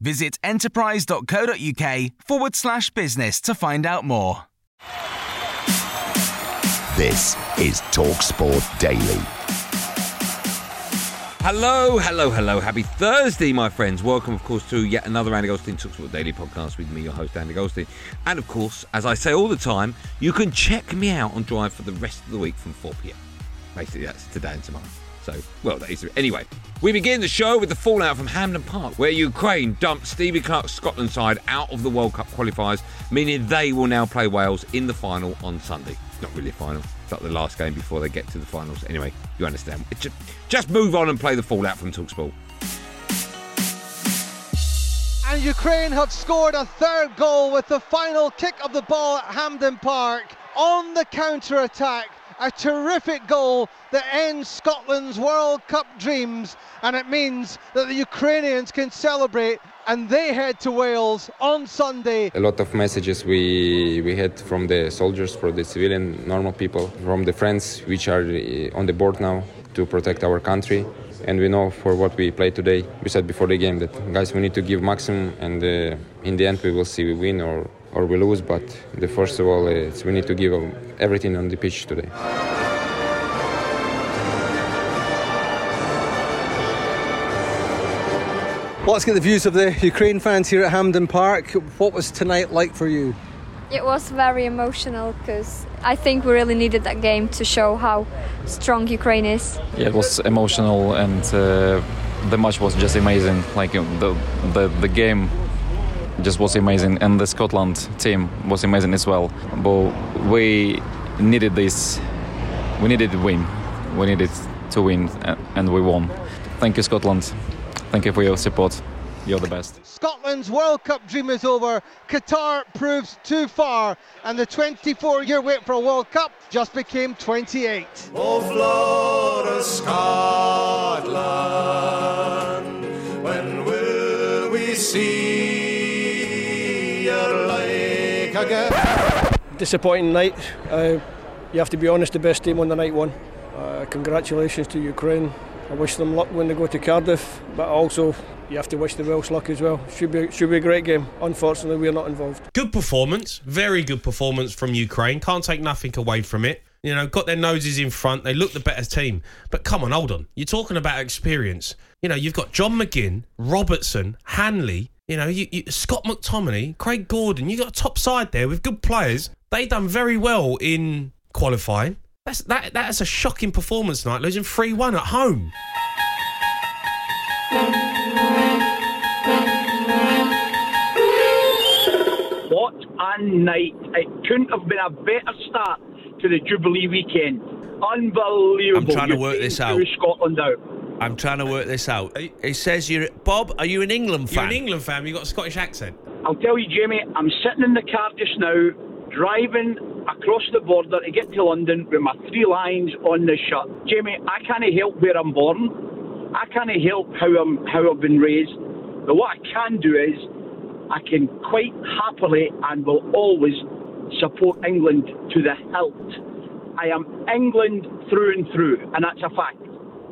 Visit enterprise.co.uk forward slash business to find out more. This is TalkSport Daily. Hello, hello, hello. Happy Thursday, my friends. Welcome, of course, to yet another Andy Goldstein Talksport Daily podcast with me, your host, Andy Goldstein. And, of course, as I say all the time, you can check me out on Drive for the rest of the week from 4 pm. Basically, that's today and tomorrow. So, well, that is anyway. We begin the show with the fallout from Hampden Park, where Ukraine dumped Stevie Clarke's Scotland side out of the World Cup qualifiers, meaning they will now play Wales in the final on Sunday. Not really a final. It's like the last game before they get to the finals. Anyway, you understand. Just, just move on and play the fallout from Talksport. And Ukraine have scored a third goal with the final kick of the ball at Hampden Park on the counter attack. A terrific goal that ends Scotland's World Cup dreams, and it means that the Ukrainians can celebrate and they head to Wales on Sunday. A lot of messages we we had from the soldiers, from the civilian, normal people, from the friends which are uh, on the board now to protect our country. And we know for what we play today. We said before the game that guys, we need to give maximum, and uh, in the end, we will see we win or or we lose. But the first of all, is we need to give everything on the pitch today. Let's get the views of the Ukraine fans here at Hampden Park. What was tonight like for you? It was very emotional because I think we really needed that game to show how strong Ukraine is. Yeah, it was emotional and uh, the match was just amazing. Like the, the the game just was amazing, and the Scotland team was amazing as well. But we needed this. We needed to win. We needed to win, and we won. Thank you, Scotland. Thank you for your support. You're the best. Scotland's World Cup dream is over. Qatar proves too far, and the 24 year wait for a World Cup just became 28. Oh, Flora, Scotland, Disappointing night. Uh, you have to be honest, the best team on the night won. Uh, congratulations to Ukraine. I wish them luck when they go to Cardiff, but also you have to wish the Welsh luck as well. Should be should be a great game. Unfortunately, we're not involved. Good performance, very good performance from Ukraine. Can't take nothing away from it. You know, got their noses in front. They look the better team. But come on, hold on. You're talking about experience. You know, you've got John McGinn, Robertson, Hanley. You know, you, you, Scott McTominay, Craig Gordon. You got a top side there with good players. They done very well in qualifying. That's that. That's a shocking performance tonight, losing three one at home. What a night! It couldn't have been a better start to the Jubilee weekend. Unbelievable! I'm trying to work this out. Scotland out. I'm trying to work uh, this out. It says you're Bob. Are you an England fan? You're an England fan. You got a Scottish accent. I'll tell you, Jamie. I'm sitting in the car just now, driving across the border to get to London with my three lines on the shirt. Jamie, I can't help where I'm born. I can't help how I'm how I've been raised. But what I can do is I can quite happily and will always support England to the hilt. I am England through and through, and that's a fact,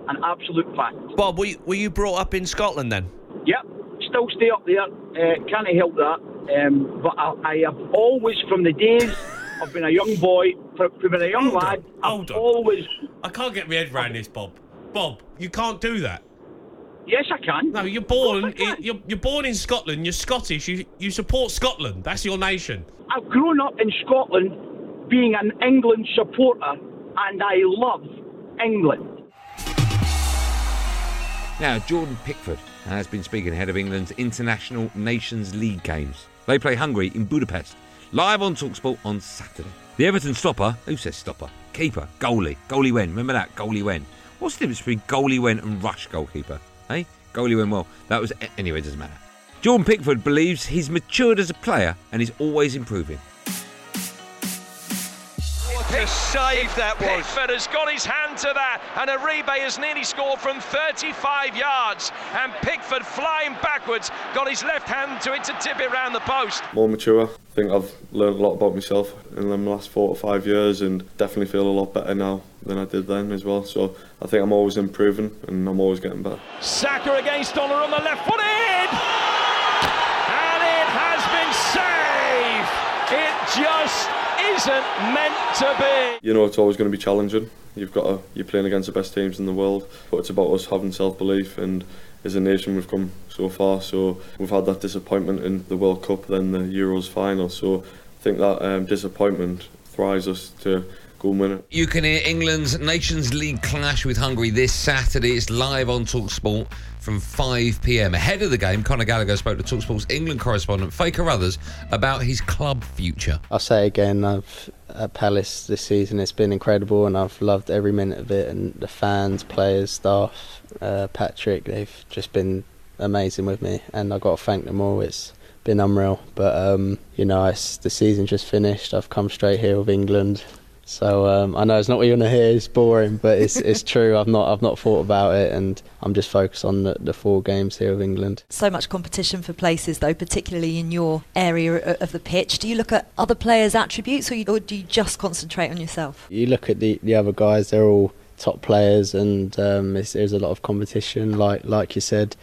an absolute fact. Bob, were you, were you brought up in Scotland then? Yep, still stay up there. Uh, can't help that. Um, but I, I have always, from the days I've been a young boy, from, from a young Hold lad, on, I've on. always. I can't get my head around this, Bob. Bob, you can't do that. Yes, I can. No, you're born. In, you're, you're born in Scotland. You're Scottish. You you support Scotland. That's your nation. I've grown up in Scotland being an England supporter, and I love England. Now, Jordan Pickford has been speaking ahead of England's International Nations League games. They play Hungary in Budapest, live on Talksport on Saturday. The Everton stopper, who says stopper? Keeper, goalie, goalie when? Remember that, goalie when? What's the difference between goalie when and rush goalkeeper? Hey, goalie when? Well, that was anyway. It doesn't matter. Jordan Pickford believes he's matured as a player and is always improving. What a save that was. Pickford has got his hand to that, and Aribe has nearly scored from 35 yards. And Pickford flying backwards, got his left hand to it to tip it round the post. More mature. I think I've learned a lot about myself in the last four or five years, and definitely feel a lot better now than I did then as well. So I think I'm always improving, and I'm always getting better. Saka against Dollar on the left foot in! And it has been saved! It just isn't meant to be. You know, it's always going to be challenging. You've got to, you're playing against the best teams in the world, but it's about us having self-belief and as a nation we've come so far. So we've had that disappointment in the World Cup, then the Euros final. So I think that um, disappointment thrives us to go and. You can hear England's Nations League clash with Hungary this Saturday. It's live on Talksport from 5 pm. Ahead of the game, Conor Gallagher spoke to Talksport's England correspondent Faye Carruthers about his club future. I'll say again, I've at Palace this season. It's been incredible, and I've loved every minute of it. And the fans, players, staff, uh, Patrick, they've just been amazing with me, and I've got to thank them all. It's been unreal. But um, you know, it's, the season just finished. I've come straight here with England. So um, I know it's not what you want to hear. It's boring, but it's it's true. I've not I've not thought about it, and I'm just focused on the, the four games here of England. So much competition for places, though, particularly in your area of the pitch. Do you look at other players' attributes, or, you, or do you just concentrate on yourself? You look at the the other guys; they're all top players, and um, there's a lot of competition, like like you said.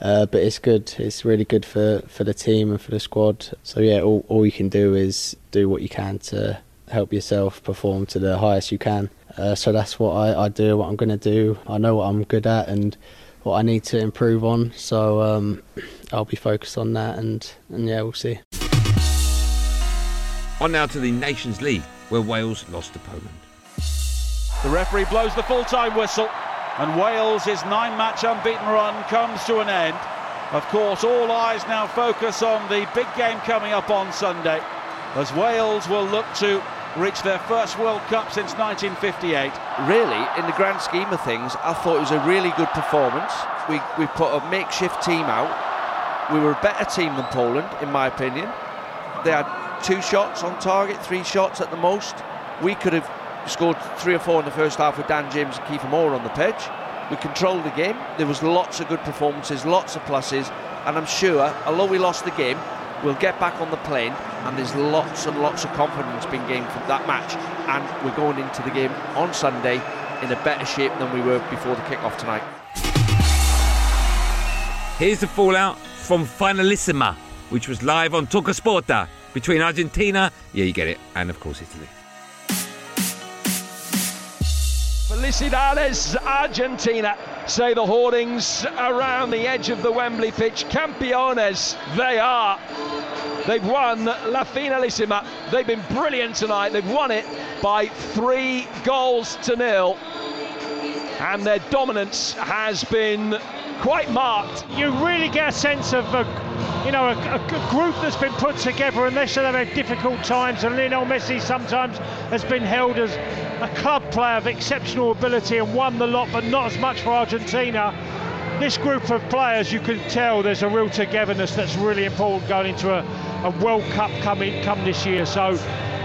Uh, but it's good. It's really good for, for the team and for the squad. So yeah, all all you can do is do what you can to help yourself perform to the highest you can. Uh, so that's what I, I do, what I'm going to do. I know what I'm good at and what I need to improve on. So um, I'll be focused on that, and, and yeah, we'll see. On now to the Nations League, where Wales lost to Poland. The referee blows the full time whistle, and Wales' nine match unbeaten run comes to an end. Of course, all eyes now focus on the big game coming up on Sunday, as Wales will look to reach their first World Cup since 1958. Really, in the grand scheme of things, I thought it was a really good performance. We, we put a makeshift team out. We were a better team than Poland, in my opinion. They had two shots on target, three shots at the most. We could have scored three or four in the first half with Dan James and Kiefer Moore on the pitch. We controlled the game. There was lots of good performances, lots of pluses, and I'm sure, although we lost the game, we'll get back on the plane and there's lots and lots of confidence being gained from that match and we're going into the game on Sunday in a better shape than we were before the kick-off tonight. Here's the fallout from Finalissima, which was live on Talkasporta between Argentina, yeah, you get it, and of course Italy. Felicidades, Argentina, say the hoardings around the edge of the Wembley pitch. Campeones, they are. They've won La Finalissima. They've been brilliant tonight. They've won it by three goals to nil. And their dominance has been quite marked. You really get a sense of a, you know, a, a group that's been put together, and they should have had difficult times. And Lionel Messi sometimes has been held as a club player of exceptional ability and won the lot, but not as much for Argentina. This group of players, you can tell there's a real togetherness that's really important going into a, a World Cup coming come this year. So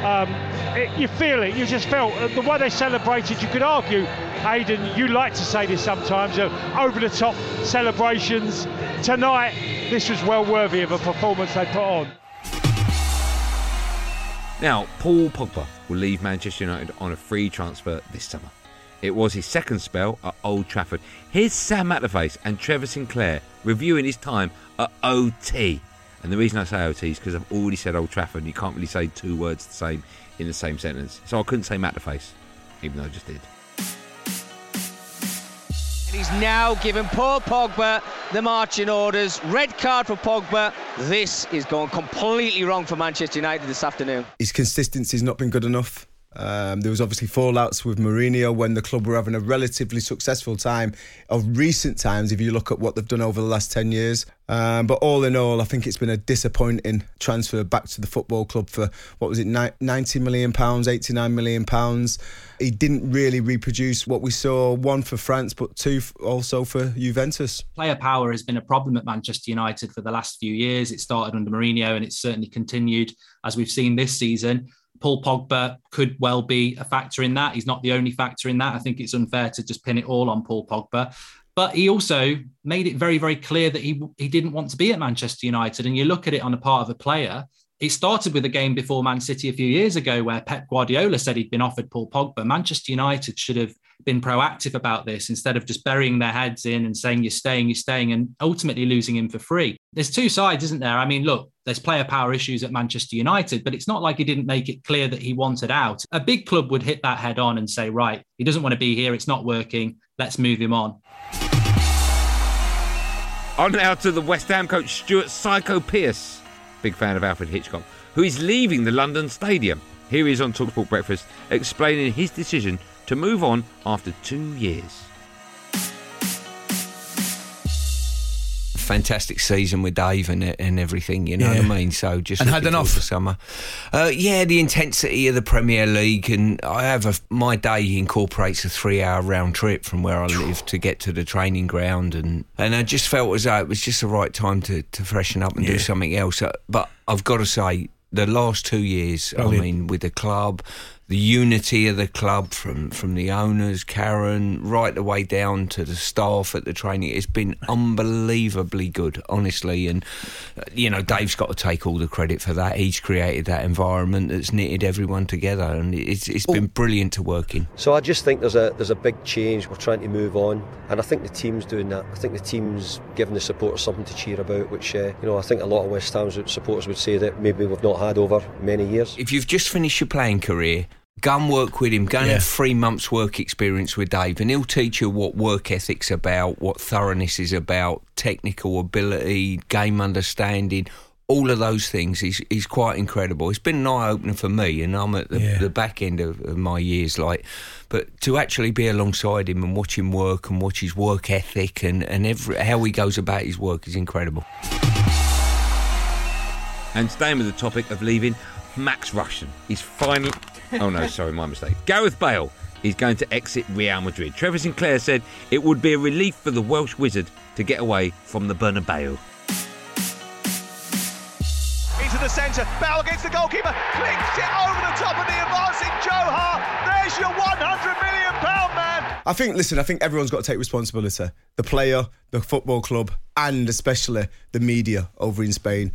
um, it, you feel it. You just felt uh, the way they celebrated. You could argue, Aidan, you like to say this sometimes, uh, over the top celebrations. Tonight, this was well worthy of a performance they put on. Now, Paul Pogba will leave Manchester United on a free transfer this summer. It was his second spell at Old Trafford. Here's Sam Matterface and Trevor Sinclair reviewing his time at OT. And the reason I say OT is because I've already said Old Trafford and you can't really say two words the same in the same sentence. So I couldn't say Matterface, even though I just did. And he's now given Paul Pogba the marching orders. Red card for Pogba. This is going completely wrong for Manchester United this afternoon. His consistency's not been good enough. Um, there was obviously fallouts with Mourinho when the club were having a relatively successful time of recent times. If you look at what they've done over the last ten years, um, but all in all, I think it's been a disappointing transfer back to the football club for what was it, ninety million pounds, eighty nine million pounds. He didn't really reproduce what we saw. One for France, but two also for Juventus. Player power has been a problem at Manchester United for the last few years. It started under Mourinho, and it's certainly continued as we've seen this season. Paul Pogba could well be a factor in that. He's not the only factor in that. I think it's unfair to just pin it all on Paul Pogba. But he also made it very, very clear that he he didn't want to be at Manchester United. And you look at it on the part of a player. It started with a game before Man City a few years ago where Pep Guardiola said he'd been offered Paul Pogba. Manchester United should have been proactive about this instead of just burying their heads in and saying you're staying, you're staying, and ultimately losing him for free. There's two sides, isn't there? I mean, look, there's player power issues at Manchester United, but it's not like he didn't make it clear that he wanted out. A big club would hit that head on and say, right, he doesn't want to be here, it's not working, let's move him on. On now to the West Ham coach Stuart Psycho Pearce, big fan of Alfred Hitchcock, who is leaving the London Stadium. Here he is on Talksport Breakfast explaining his decision to move on after two years. Fantastic season with Dave and, and everything, you know yeah. what I mean? So just and had enough for summer. Uh, yeah, the intensity of the Premier League, and I have a my day incorporates a three hour round trip from where I live to get to the training ground, and and I just felt as though it was just the right time to to freshen up and yeah. do something else. Uh, but I've got to say, the last two years, Brilliant. I mean, with the club, the unity of the club from, from the owners, Karren, right the way down to the staff at the training. It's been unbelievably good, honestly. And, uh, you know, Dave's got to take all the credit for that. He's created that environment that's knitted everyone together, and it's, it's been brilliant to work in. So I just think there's a, there's a big change. We're trying to move on, and I think the team's doing that. I think the team's giving the supporters something to cheer about, which, uh, you know, I think a lot of West Ham supporters would say that maybe we've not had over many years. If you've just finished your playing career, go and work with him. Go and yeah. have three months' work experience with Dave, and he'll teach you what work ethic's about, what thoroughness is about, technical ability, game understanding. All of those things, he's, he's quite incredible. It's been an eye opener for me, and I'm at the, yeah. the back end of, of, my years. Like, but to actually be alongside him and watch him work and watch his work ethic and and every, how he goes about his work is incredible. And staying with the topic of leaving, Max Rushden is finally oh no, sorry, my mistake. Gareth Bale is going to exit Real Madrid. Trevor Sinclair said it would be a relief for the Welsh wizard to get away from the Bernabeu. Into the centre, Bale against the goalkeeper, clicks it over the top of the advancing Joe Hart. There's your 100 million pound man. I think, listen, I think everyone's got to take responsibility. The player, the football club, and especially the media over in Spain.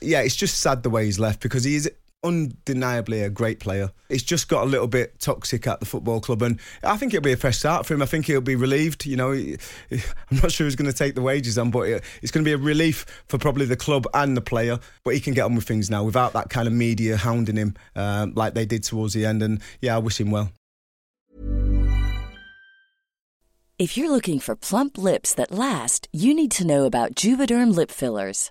Yeah, it's just sad the way he's left because he is undeniably a great player. He's just got a little bit toxic at the football club, and I think it'll be a fresh start for him. I think he'll be relieved. You know, I'm not sure who's going to take the wages on, but it's going to be a relief for probably the club and the player. But he can get on with things now without that kind of media hounding him um, like they did towards the end. And yeah, I wish him well. If you're looking for plump lips that last, you need to know about Juvederm lip fillers.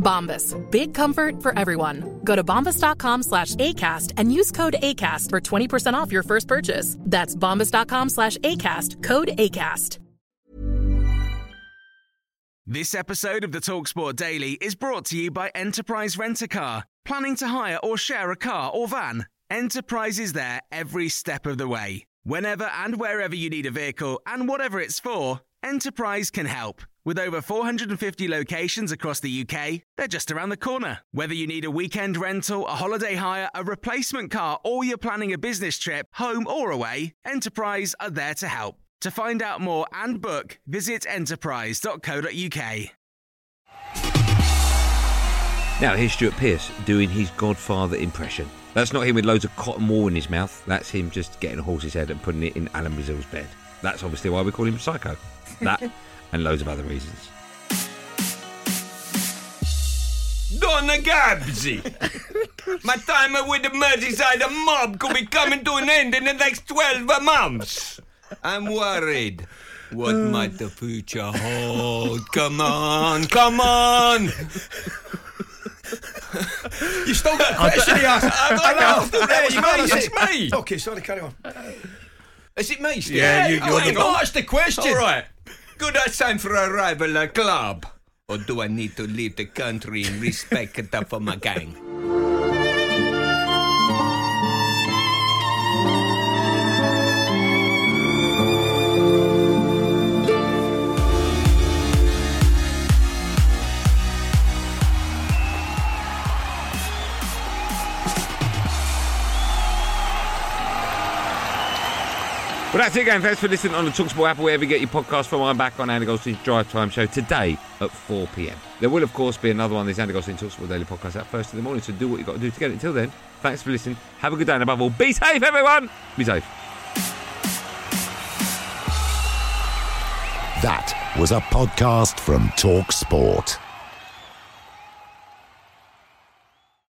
Bombas. Big comfort for everyone. Go to bombas.com slash ACAST and use code ACAST for 20% off your first purchase. That's bombas.com slash ACAST. Code ACAST. This episode of the Talksport Daily is brought to you by Enterprise Rent a Car. Planning to hire or share a car or van? Enterprise is there every step of the way. Whenever and wherever you need a vehicle and whatever it's for, Enterprise can help. With over 450 locations across the UK, they're just around the corner. Whether you need a weekend rental, a holiday hire, a replacement car, or you're planning a business trip, home or away, Enterprise are there to help. To find out more and book, visit enterprise.co.uk. Now, here's Stuart Pearce doing his Godfather impression. That's not him with loads of cotton wool in his mouth. That's him just getting a horse's head and putting it in Alan Brazil's bed. That's obviously why we call him Psycho. That and loads of other reasons. Donna Gabsy! My time with the Merseyside mob could be coming to an end in the next 12 months. I'm worried. What uh. might the future hold? Come on, come on! You still got a I question don't- he asked. I don't know. That was It's me, me, it's me. Okay, sorry, carry on. Is it me, Steve? Yeah, you- Oh, you're the you goal. asked the question. All right. Good I sign for a rival club. Or do I need to leave the country in respect for my gang? That's it, gang. Thanks for listening on the Talksport app, wherever you get your podcast from. I'm back on Andy Goldstein's Drive Time Show today at 4 pm. There will, of course, be another one of these Andy Goldstein Talksport Daily podcast out first in the morning, so do what you've got to do to get it. Until then, thanks for listening. Have a good day, and above all, be safe, everyone. Be safe. That was a podcast from Talk